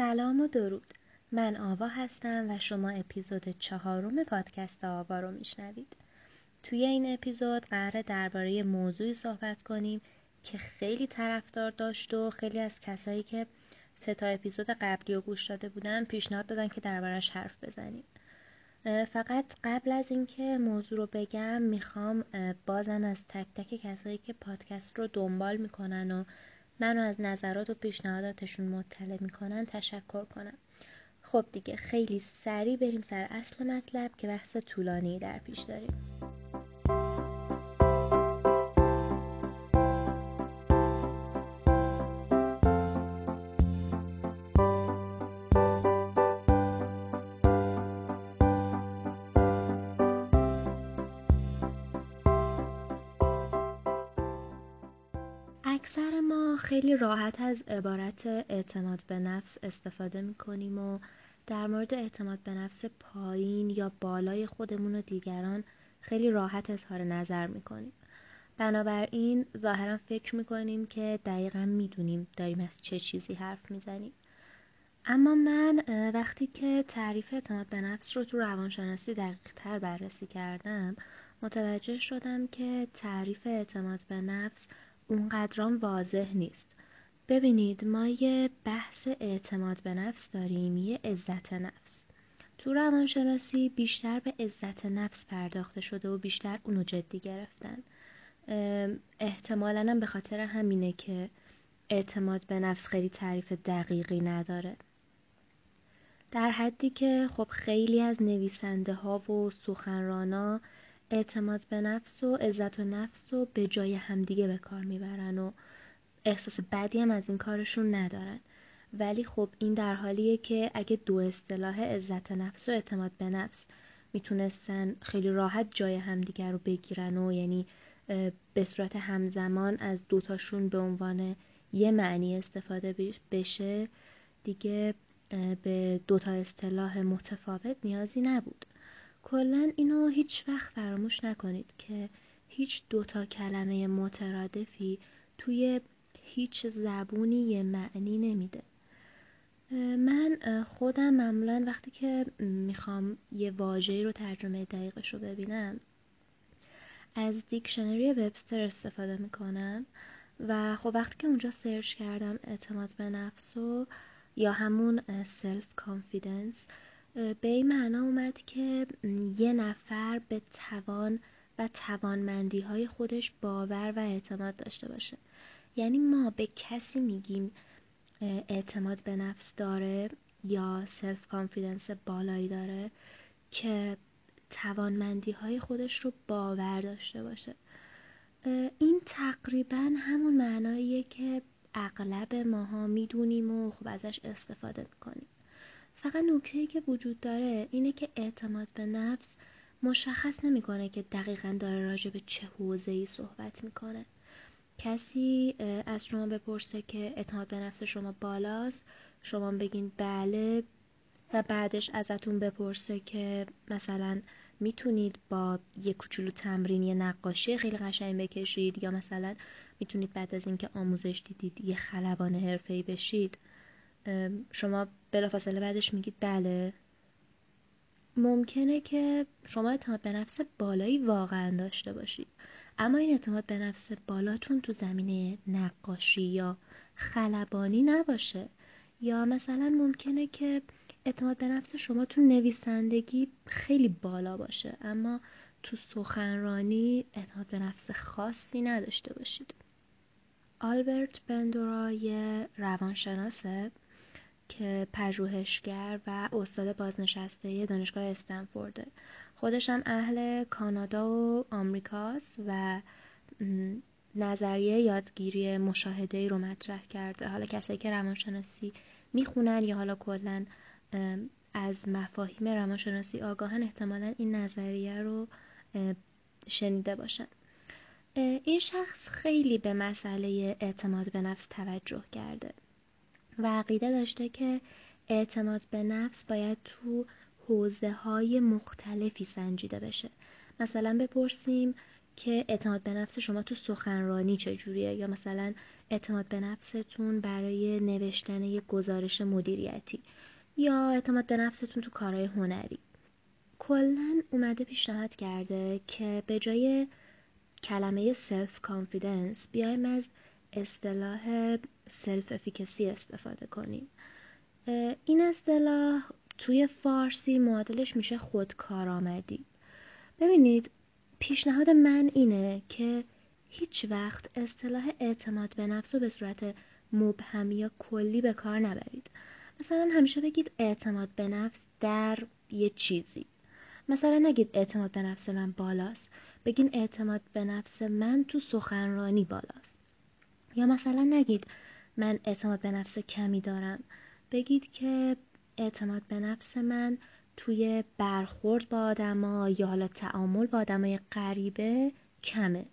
سلام و درود. من آوا هستم و شما اپیزود چهارم پادکست آوا رو میشنوید. توی این اپیزود قرار درباره موضوعی صحبت کنیم که خیلی طرفدار داشت و خیلی از کسایی که سه تا اپیزود قبلی رو گوش داده بودن پیشنهاد دادن که دربارش حرف بزنیم. فقط قبل از اینکه موضوع رو بگم می‌خوام بازم از تک تک کسایی که پادکست رو دنبال می‌کنن و منو از نظرات و پیشنهاداتشون مطلع می‌کنن تشکر کنم. خب دیگه خیلی سریع بریم سر اصل مطلب که بحث طولانی در پیش داریم. خیلی راحت از عبارت اعتماد به نفس استفاده می‌کنیم و در مورد اعتماد به نفس پایین یا بالای خودمون و دیگران خیلی راحت اظهار نظر می‌کنیم. بنابراین ظاهرا فکر می‌کنیم که دقیقا می‌دونیم داریم از چه چیزی حرف می‌زنیم. اما من وقتی که تعریف اعتماد به نفس رو تو روانشناسی دقیق تر بررسی کردم متوجه شدم که تعریف اعتماد به نفس اونقدرام واضح نیست. ببینید ما یه بحث اعتماد به نفس داریم یه عزت نفس. تو روانشناسی بیشتر به عزت نفس پرداخته شده و بیشتر اونو جدی گرفتن. احتمالا به خاطر همینه که اعتماد به نفس خیلی تعریف دقیقی نداره. در حدی که خب خیلی از نویسنده ها و سخنرانا اعتماد به نفس و عزت و نفس و به جای همدیگه به کار می‌برن و احساس بدی هم از این کارشون ندارن. ولی خب این در حالیه که اگه دو اصطلاح عزت نفس و اعتماد به نفس می‌تونستن خیلی راحت جای همدیگر رو بگیرن و یعنی به صورت همزمان از دوتاشون به عنوان یه معنی استفاده بشه دیگه به دوتا اصطلاح متفاوت نیازی نبود. کلا اینو هیچ وقت فراموش نکنید که هیچ دوتا کلمه مترادفی توی هیچ زبونی یه معنی نمیده. من خودم معمولا وقتی که می‌خوام یه واژه‌ای رو ترجمه دقیقش رو ببینم از دیکشنری وبستر استفاده می‌کنم و خب وقتی که اونجا سرچ کردم اعتماد به نفس و یا همون self confidence به این معنا اومد که یه نفر به توان و توانمندی های خودش باور و اعتماد داشته باشه. یعنی ما به کسی میگیم اعتماد به نفس داره یا self confidence بالایی داره که توانمندی های خودش رو باور داشته باشه. این تقریبا همون معناییه که اغلب ماها می‌دونیم و خب ازش استفاده می‌کنیم. فقط نکته که وجود داره اینه که اعتماد به نفس مشخص نمی‌کنه که دقیقا داره راجع به چه حوزه ای صحبت می‌کنه. کسی از شما بپرسه که اعتماد به نفس شما بالاست شما بگین بله و بعدش ازتون بپرسه که مثلا می‌تونید با یه کوچولو تمرینی نقاشی خیلی قشنگ بکشید یا مثلا می‌تونید بعد از اینکه آموزش دیدید یه خلبان حرفه‌ای بشید. شما بلافاصله بعدش میگید بله. ممکنه که شما اعتماد به نفس بالایی واقعا داشته باشید اما این اعتماد به نفس بالاتون تو زمینه نقاشی یا خلبانی نباشه. یا مثلا ممکنه که اعتماد به نفس شما تو نویسندگی خیلی بالا باشه اما تو سخنرانی اعتماد به نفس خاصی نداشته باشید. آلبرت بندورا یه روانشناسه. که پژوهشگر و استاد بازنشسته دانشگاه استنفورده خودش هم اهل کانادا و آمریکاست و نظریه یادگیری مشاهده رو مطرح کرده. حالا کسایی که روانشناسی می‌خونن یا حالا کلا از مفاهیم روانشناسی آگاهن احتمالا این نظریه رو شنیده باشن. این شخص خیلی به مسئله اعتماد به نفس توجه کرده. و عقیده داشته که اعتماد به نفس باید تو حوزه های مختلفی سنجیده بشه. مثلا بپرسیم که اعتماد به نفس شما تو سخنرانی چجوریه؟ یا مثلا اعتماد به نفستون برای نوشتن یک گزارش مدیریتی؟ یا اعتماد به نفستون تو کارهای هنری؟ کلا اومده پیشنهاد کرده که به جای کلمه self confidence بیایم از اصطلاح self efficacy استفاده کنیم. این اصطلاح توی فارسی معادلش میشه خودکارآمدی. ببینید پیشنهاد من اینه که هیچ وقت اصطلاح اعتماد به نفس رو به صورت مبهم یا کلی به کار نبرید. مثلا همیشه بگید اعتماد به نفس در یه چیزی. مثلا نگید اعتماد به نفس من بالاست. بگین اعتماد به نفس من تو سخنرانی بالاست. یا مثلا نگید من اعتماد به نفس کمی دارم. بگید که اعتماد به نفس من توی برخورد با آدما یا حالا تعامل با آدمای غریبه کمه.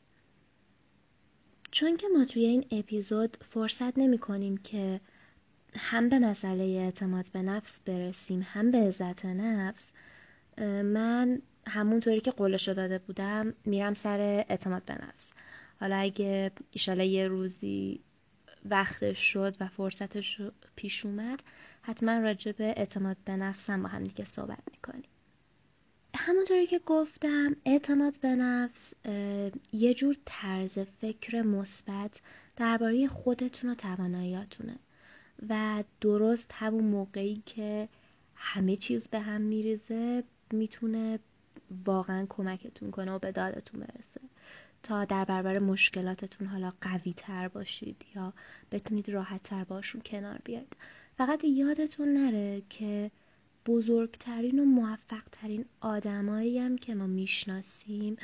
چون که ما توی این اپیزود فرصت نمی کنیم که هم به مسئله اعتماد به نفس برسیم هم به عزت نفس من همونطوری که قولشو داده بودم میرم سر اعتماد به نفس. حالا اگه ایشالا یه روزی وقتش شد و فرصتش پیش اومد حتما راجع به اعتماد به نفسم با هم دیگه صحبت می‌کنیم. همونطوری که گفتم اعتماد به نفس یه جور طرز فکر مثبت درباره خودتون و تواناییاتونه و درست همون موقعی که همه چیز به هم میریزه می‌تونه واقعا کمکتون کنه و به دادتون برسه. تا در برابر مشکلاتتون حالا قوی تر باشید یا بتونید راحت تر باشون کنار بیاید. فقط یادتون نره که بزرگترین و موفقترین آدمایی هم که ما می‌شناسیم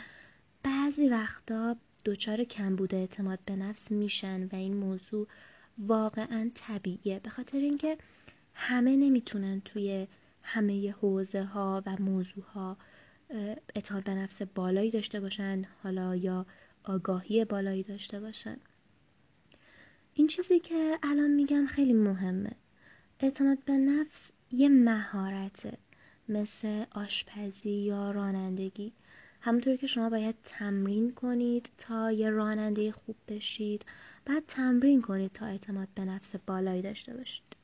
بعضی وقتا دچار کمبود اعتماد به نفس میشن و این موضوع واقعا طبیعیه. به خاطر اینکه همه نمی‌تونن توی همه حوزه ها و موضوع ها اعتماد به نفس بالایی داشته باشن حالا یا آگاهی بالایی داشته باشن. این چیزی که الان میگم خیلی مهمه. اعتماد به نفس یه مهارته مثل آشپزی یا رانندگی. همونطوری که شما باید تمرین کنید تا یه راننده خوب بشید بعد تمرین کنید تا اعتماد به نفس بالایی داشته باشید.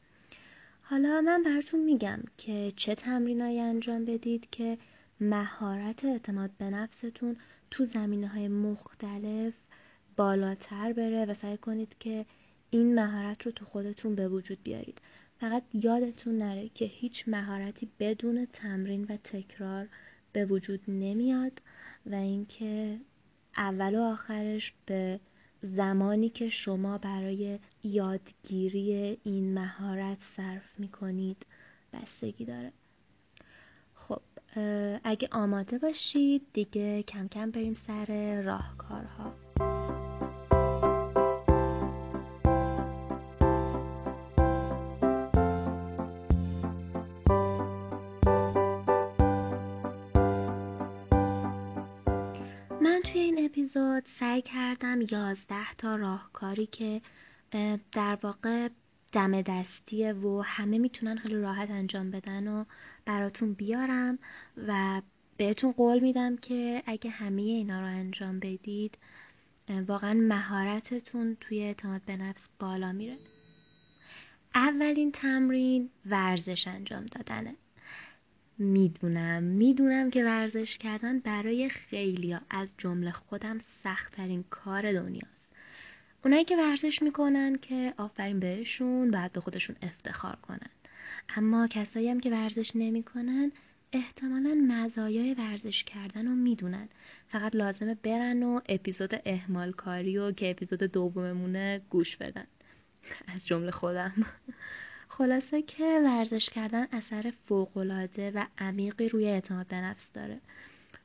حالا من براتون میگم که چه تمرینایی انجام بدید که مهارت اعتماد به نفستون تو زمینه های مختلف بالاتر بره و سعی کنید که این مهارت رو تو خودتون به وجود بیارید. فقط یادتون نره که هیچ مهارتی بدون تمرین و تکرار به وجود نمیاد و اینکه اول و آخرش به زمانی که شما برای یادگیری این مهارت صرف می کنید بستگی داره. اگه آماده باشید دیگه کم کم بریم سر راهکارها. اپیزود سعی کردم یازده تا راهکاری که در واقع دم دستیه و همه می‌تونن خیلی راحت انجام بدن و براتون بیارم و بهتون قول میدم که اگه همه اینا رو انجام بدید واقعا مهارتتون توی اعتماد به نفس بالا میره. اولین تمرین ورزش انجام دادنه. می‌دونم می‌دونم که ورزش کردن برای خیلیا از جمله خودم سختترین کار دنیاست. اونایی که ورزش می‌کنن که آفرین بهشون بعد به خودشون افتخار کنن. اما کسایی هم که ورزش نمی‌کنن احتمالا مزایای ورزش کردن رو می‌دونن. فقط لازمه برن و اپیزود احمال کاری و که اپیزود دوممونه گوش بدن. از جمله خودم. خلاصه که ورزش کردن اثر فوقالعاده و عمیقی روی اعتماد به نفس داره.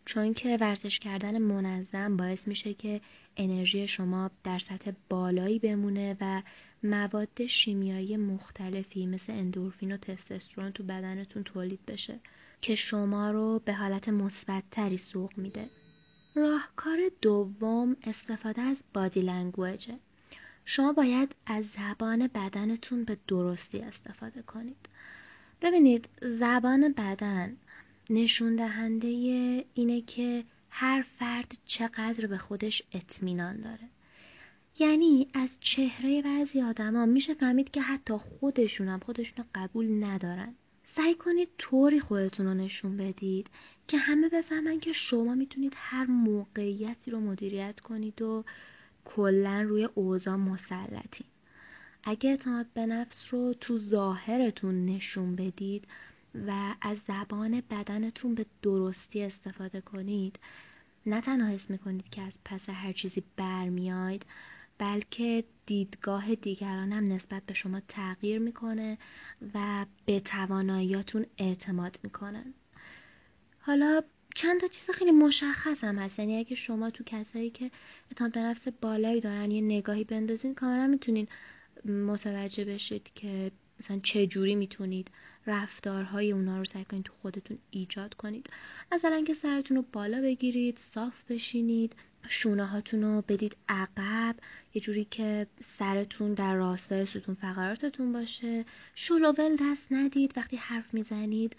چون که ورزش کردن منظم باعث میشه که انرژی شما در سطح بالایی بمونه و مواد شیمیایی مختلفی مثل اندورفین و تستوسترون تو بدنتون تولید بشه که شما رو به حالت مثبتتری سوق میده. راهکار دوم استفاده از بادی لنگویجه شما باید از زبان بدنتون به درستی استفاده کنید. ببینید زبان بدن نشون دهنده اینه که هر فرد چقدر به خودش اطمینان داره. یعنی از چهره بعضی آدما میشه فهمید که حتی خودشون هم خودشون قبول ندارن. سعی کنید طوری خودتون رو نشون بدید که همه بفهمن که شما می‌تونید هر موقعیتی رو مدیریت کنید و کلا روی اوضاع مسلطین اگه اعتماد به نفس رو تو ظاهرتون نشون بدید و از زبان بدنتون به درستی استفاده کنید. نه تنها حس می‌کنید که از پس هر چیزی برمیاید بلکه دیدگاه دیگرانم نسبت به شما تغییر می‌کنه و به تواناییاتون اعتماد می‌کنن حالا چند تا چیز خیلی مشخص هم هست. یعنی اگه شما تو کسایی که اعتماد به نفس بالایی دارن یه نگاهی بندازین کاملا می‌تونین متوجه بشید که مثلا چه جوری می‌تونید رفتارهای اونا رو سعی کنید تو خودتون ایجاد کنید. مثلا که سرتون رو بالا بگیرید صاف بشینید شونه هاتون رو بدید عقب یه جوری که سرتون در راستای ستون فقراتتون باشه. شلوول دست ندید وقتی حرف می‌زنید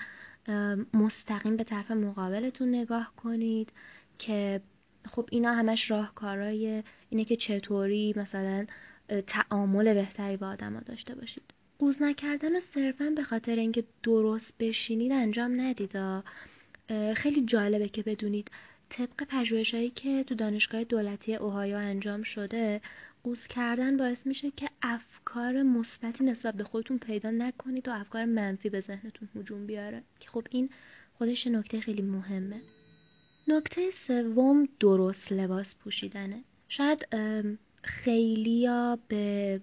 مستقیم به طرف مقابلتون نگاه کنید که خب اینا همش راهکارای اینه که چطوری مثلا تعامل بهتری با آدما داشته باشید. قوز نکردن و صرفا به خاطر اینکه درست بشینید انجام ندید. خیلی جالبه که بدونید طبق پژوهشهایی که تو دانشگاه دولتی اوهایو انجام شده قوز کردن باعث میشه که افکار مثبتی نسبت به خودتون پیدا نکنید و افکار منفی به ذهنتون هجوم بیاره. که خب این خودش نکته خیلی مهمه. نکته سوم درست لباس پوشیدنه. شاید خیلیا به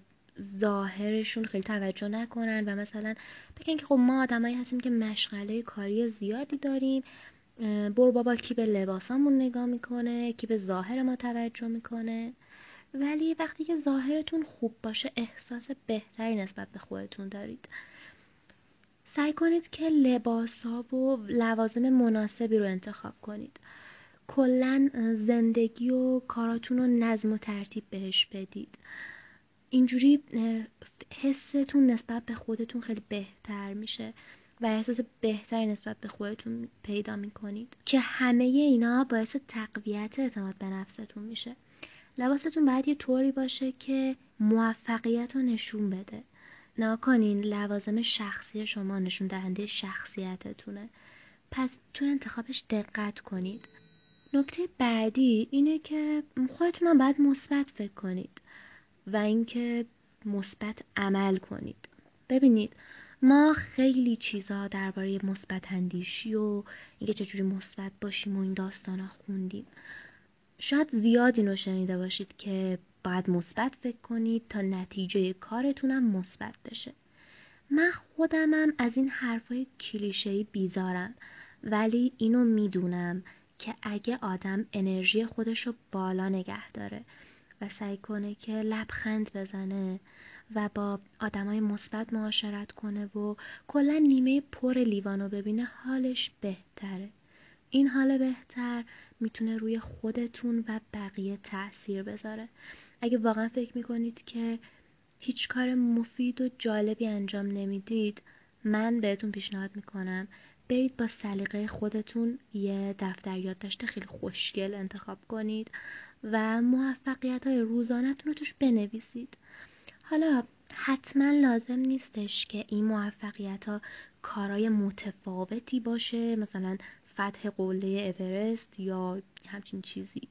ظاهرشون خیلی توجه نکنن و مثلا بگن که خب ما آدمایی هستیم که مشغله کاری زیادی داریم برو بابا کی به لباسامون نگاه می‌کنه کی به ظاهر ما توجه می‌کنه. ولی وقتی که ظاهرتون خوب باشه احساس بهتری نسبت به خودتون دارید. سعی کنید که لباس ها و لوازم مناسبی رو انتخاب کنید. کلا زندگی و کاراتون رو نظم و ترتیب بهش بدید. اینجوری حستون نسبت به خودتون خیلی بهتر میشه و احساس بهتری نسبت به خودتون پیدا می‌کنید که همه اینا باعث تقویت اعتماد به نفستون میشه. لباستون باید یه طوری باشه که موفقیت رو نشون بده. ناکنین لوازم شخصی شما نشون دهنده شخصیتتونه. پس تو انتخابش دقت کنید. نکته بعدی اینه که خودتون هم باید مثبت فکر کنید. و اینکه مثبت عمل کنید. ببینید ما خیلی چیزا درباره مثبت اندیشی و اینکه چجوری مثبت باشیم و این داستانا خوندیم. شاید زیاد اینو شنیده باشید که باید مثبت فکر کنید تا نتیجه کارتونم مثبت بشه. من خودمم از این حرفای کلیشه‌ای بیزارم ولی اینو می‌دونم که اگه آدم انرژی خودش رو بالا نگه داره و سعی کنه که لبخند بزنه و با آدمای مثبت معاشرت کنه و کلا نیمه پر لیوانو ببینه حالش بهتره. این حال بهتر می‌تونه روی خودتون و بقیه تاثیر بذاره. اگه واقعا فکر می‌کنید که هیچ کار مفید و جالبی انجام نمی‌دید من بهتون پیشنهاد می‌کنم برید با سلیقه خودتون یه دفتر یادداشت خیلی خوشگل انتخاب کنید و موفقیت های روزانتون رو توش بنویسید. حالا حتما لازم نیستش که این موفقیت ها کارای متفاوتی باشه مثلا فتح قله اورست یا همچین چیزی.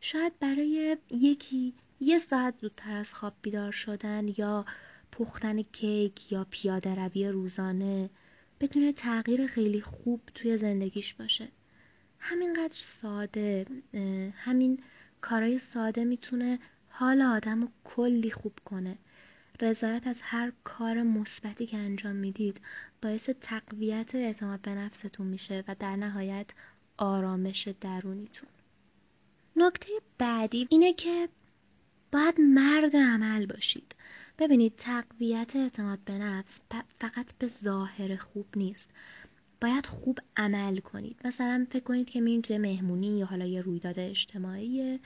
شاید برای یکی یه ساعت زودتر از خواب بیدار شدن یا پختن کیک یا پیاده روی روزانه بدون تغییر خیلی خوب توی زندگیش باشه. همینقدر ساده همین کارای ساده می‌تونه حال آدم رو کلی خوب کنه. رضایت از هر کار مثبتی که انجام می‌دید باعث تقویت اعتماد به نفستون میشه و در نهایت آرامش درونیتون. نکته بعدی اینه که باید مرد عمل باشید. ببینید تقویت اعتماد به نفس فقط به ظاهر خوب نیست. باید خوب عمل کنید. مثلا فکر کنید که میرین توی مهمونی یا حالا یه رویداد اجتماعی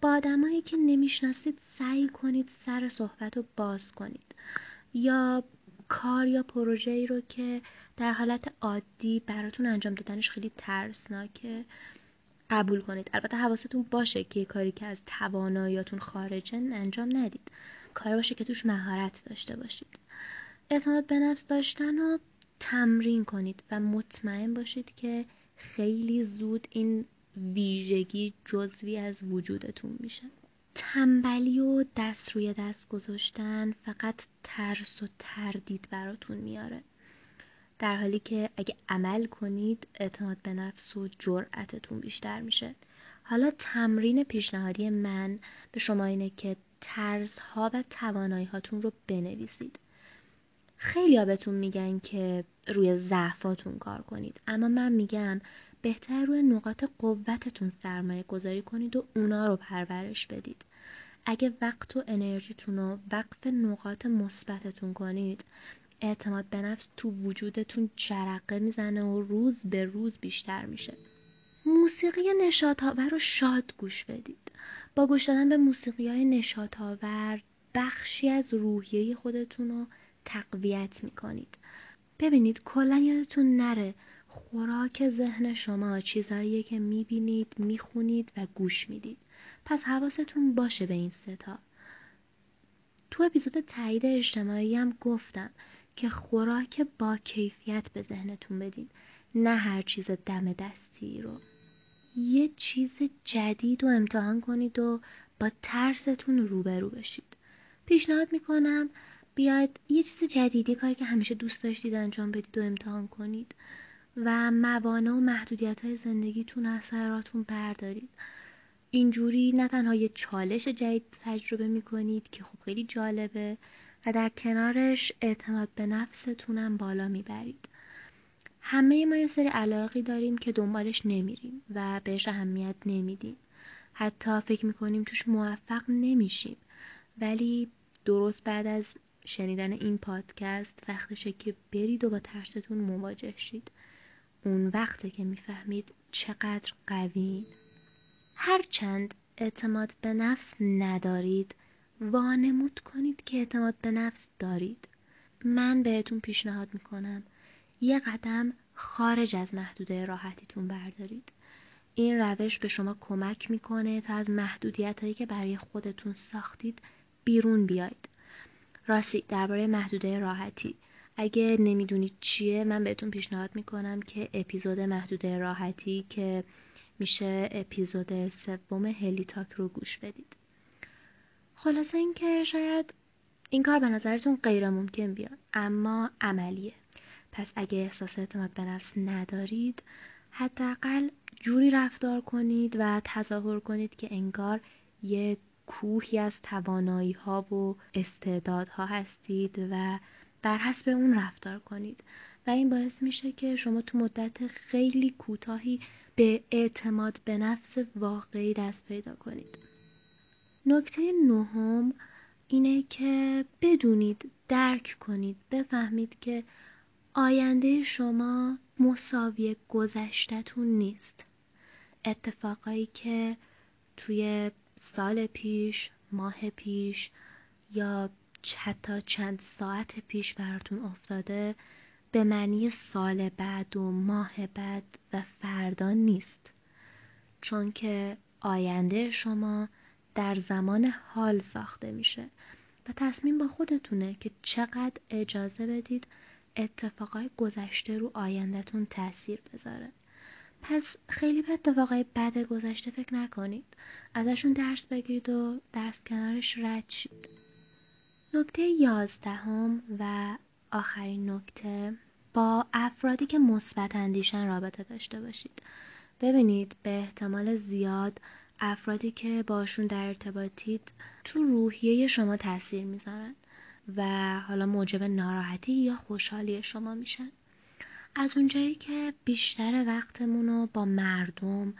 با آدمایی که نمی‌شناسید سعی کنید سر صحبت رو باز کنید. یا کار یا پروژه ای رو که در حالت عادی براتون انجام دادنش خیلی ترسناکه قبول کنید. البته حواستون باشه که کاری که از تواناییاتون خارجه انجام ندید. کار باشه که توش مهارت داشته باشید. اعتماد به نفس داشتن رو تمرین کنید و مطمئن باشید که خیلی زود این ویژگی جزوی از وجودتون میشه. تنبلی و دست روی دست گذاشتن فقط ترس و تردید براتون میاره. در حالی که اگه عمل کنید اعتماد به نفس و جرأتتون بیشتر میشه. حالا تمرین پیشنهادی من به شما اینه که ترس ها و توانایی هاتون رو بنویسید. خیلی بهتون میگن که روی ضعفاتون کار کنید اما من میگم بهتر روی نقاط قوتتون سرمایه گذاری کنید و اونا رو پرورش بدید. اگه وقت و انرژیتون رو وقف نقاط مثبتتون کنید اعتماد به نفس تو وجودتون جرقه می‌زنه و روز به روز بیشتر میشه. موسیقی نشاطآور رو شاد گوش بدید. با گوش دادن به موسیقی های نشاطآور بخشی از روحیه خودتون رو تقویت می‌کنید. ببینید کلا یادتون نره خوراک ذهن شما چیزاییه که می‌بینید می‌خونید و گوش می‌دید. پس حواستون باشه به این ستا تو اپیزود تایید اجتماعی هم گفتم که خوراک با کیفیت به ذهنتون بدین نه هر چیز دم دستی رو. یه چیز جدید رو امتحان کنید و با ترستون روبرو بشید. پیشنهاد می‌کنم بیاید یه چیز جدیدی کاری که همیشه دوست داشتید انجام بدید و امتحان کنید و موانع و محدودیت های زندگیتون از سراتون بردارید. اینجوری نه تنها یه چالش جدید تجربه می‌کنید که خب خیلی جالبه و در کنارش اعتماد به نفستونم بالا می‌برید. همه ما یه سری علاقی داریم که دنبالش نمیریم و بهش اهمیت نمیدیم. حتی فکر می‌کنیم توش موفق نمیشیم. ولی درست بعد از شنیدن این پادکست وقتشه که برید و با ترستون مواجه شید. اون وقته که می‌فهمید چقدر قوین. هرچند اعتماد به نفس ندارید وانمود کنید که اعتماد به نفس دارید. من بهتون پیشنهاد می‌کنم یه قدم خارج از محدوده راحتیتون بردارید. این روش به شما کمک می‌کنه تا از محدودیت هایی که برای خودتون ساختید بیرون بیاید. راستی درباره محدوده راحتی. اگه نمی‌دونید چیه من بهتون پیشنهاد می‌کنم که اپیزود محدوده راحتی که میشه اپیزود سوم هلیتاک رو گوش بدید. خلاصه اینکه شاید این کار به نظرتون غیر ممکن بیاد اما عملیه. پس اگه احساس اعتماد به نفس ندارید حداقل جوری رفتار کنید و تظاهر کنید که انگار یه کوهی از توانایی ها و استعدادها هستید و بر حسب اون رفتار کنید. و این باعث میشه که شما تو مدت خیلی کوتاهی به اعتماد به نفس واقعی دست پیدا کنید. نکته نهم اینه که بدونید درک کنید بفهمید که آینده شما مساوی گذشتتون نیست. اتفاقایی که توی سال پیش ماه پیش یا حتی چند ساعت پیش براتون افتاده به معنی سال بعد و ماه بعد و فردا نیست. چون که آینده شما در زمان حال ساخته میشه و تصمیم با خودتونه که چقدر اجازه بدید اتفاقای گذشته رو آیندهتون تاثیر بذاره. پس خیلی به اتفاقای بد گذشته فکر نکنید. ازشون درس بگیرید و درس کنارش رد شید. نکته یازدهم و آخرین نکته با افرادی که مثبت اندیشن رابطه داشته باشید. ببینید به احتمال زیاد افرادی که باشون در ارتباطید تو روحیه شما تاثیر می‌ذارن. و حالا موجب ناراحتی یا خوشحالی شما میشن. از اونجایی که بیشتر وقتمون رو با مردم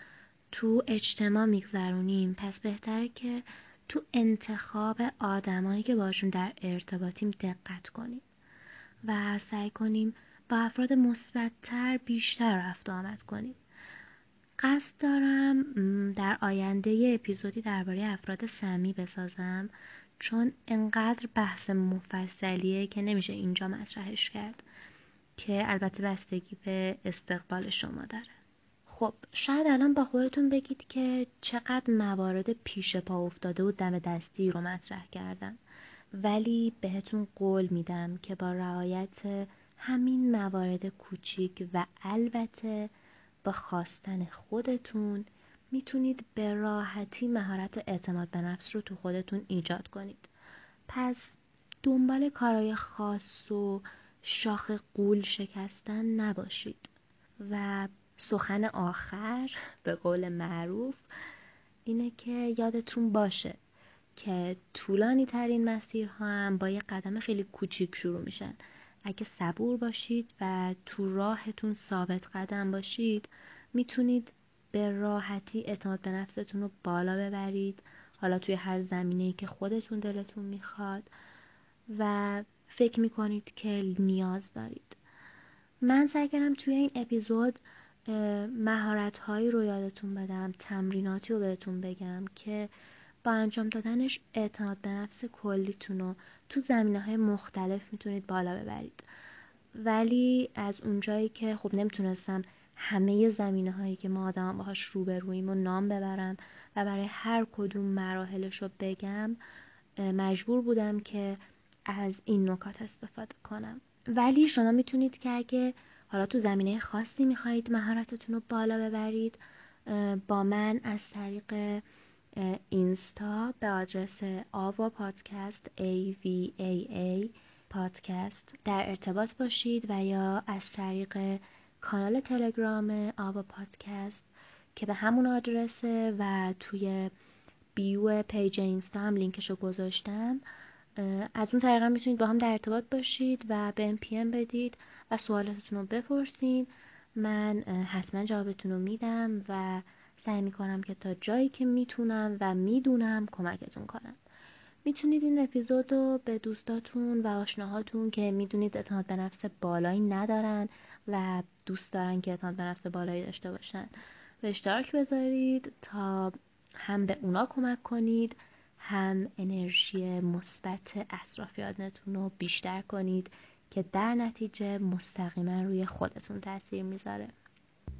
تو اجتماع میگذرونیم پس بهتره که تو انتخاب آدمایی که باشون در ارتباطیم دقت کنیم و سعی کنیم با افراد مثبتتر بیشتر رفت آمد کنیم. قصد دارم در آینده یه اپیزودی درباره افراد سمی بسازم. چون انقدر بحث مفصلیه که نمیشه اینجا مطرحش کرد که البته بستگی به استقبال شما داره. خب شاید الان با خودتون بگید که چقدر موارد پیش پا افتاده و دم دستی رو مطرح کردم. ولی بهتون قول میدم که با رعایت همین موارد کوچیک و البته با خواستن خودتون می‌تونید به راحتی مهارت اعتماد به نفس رو تو خودتون ایجاد کنید. پس دنبال کارهای خاص و شاخ قول شکستن نباشید. و سخن آخر به قول معروف اینه که یادتون باشه که طولانی ترین مسیرها هم با یه قدم خیلی کوچیک شروع میشن. اگه صبور باشید و تو راهتون ثابت قدم باشید می‌تونید به راحتی اعتماد به نفستون رو بالا ببرید. حالا توی هر زمینه‌ای که خودتون دلتون می‌خواد. و فکر می‌کنید که نیاز دارید. من سعی کردم توی این اپیزود مهارت هایی رو یادتون بدم تمریناتی رو بهتون بگم که با انجام دادنش اعتماد به نفس کلیتون رو تو زمینه های مختلف می‌تونید بالا ببرید. ولی از اونجایی که خب نمی‌تونستم همه زمینه هایی که ما آدم باهاش روبرویم و نام ببرم و برای هر کدوم مراحلش رو بگم مجبور بودم که از این نکات استفاده کنم. ولی شما می‌تونید که اگه حالا تو زمینه خاصی می‌خواهید مهارتتون رو بالا ببرید با من از طریق اینستا به آدرس آوا پادکست A V A A پادکست در ارتباط باشید و یا از طریق کانال تلگرام آوا پادکست که به همون آدرسه و توی bio page اینستا هم لینکش رو گذاشتم از اون طریق ها می‌تونید با هم در ارتباط باشید و بهم PM بدید و سوالاتتون رو بپرسین. من حتما جوابتون رو میدم و سعی می‌کنم که تا جایی که می‌تونم و می‌دونم کمکتون کنم. می‌تونید این اپیزود رو به دوستاتون و آشناهاتون که می‌دونید اعتماد به نفس بالایی ندارن و دوست دارن که اعتماد به نفس بالایی داشته باشن. به اشتراک بذارید تا هم به اونا کمک کنید هم انرژی مثبت اطرافیانتون رو بیشتر کنید که در نتیجه مستقیما روی خودتون تاثیر می‌ذاره.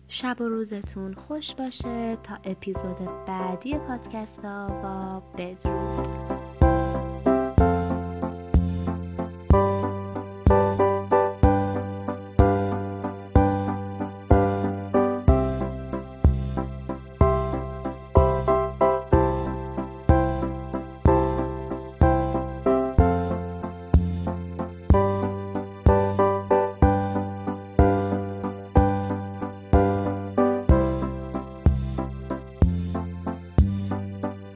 شب و روزتون خوش باشه. تا اپیزود بعدی پادکست ها با بدرود.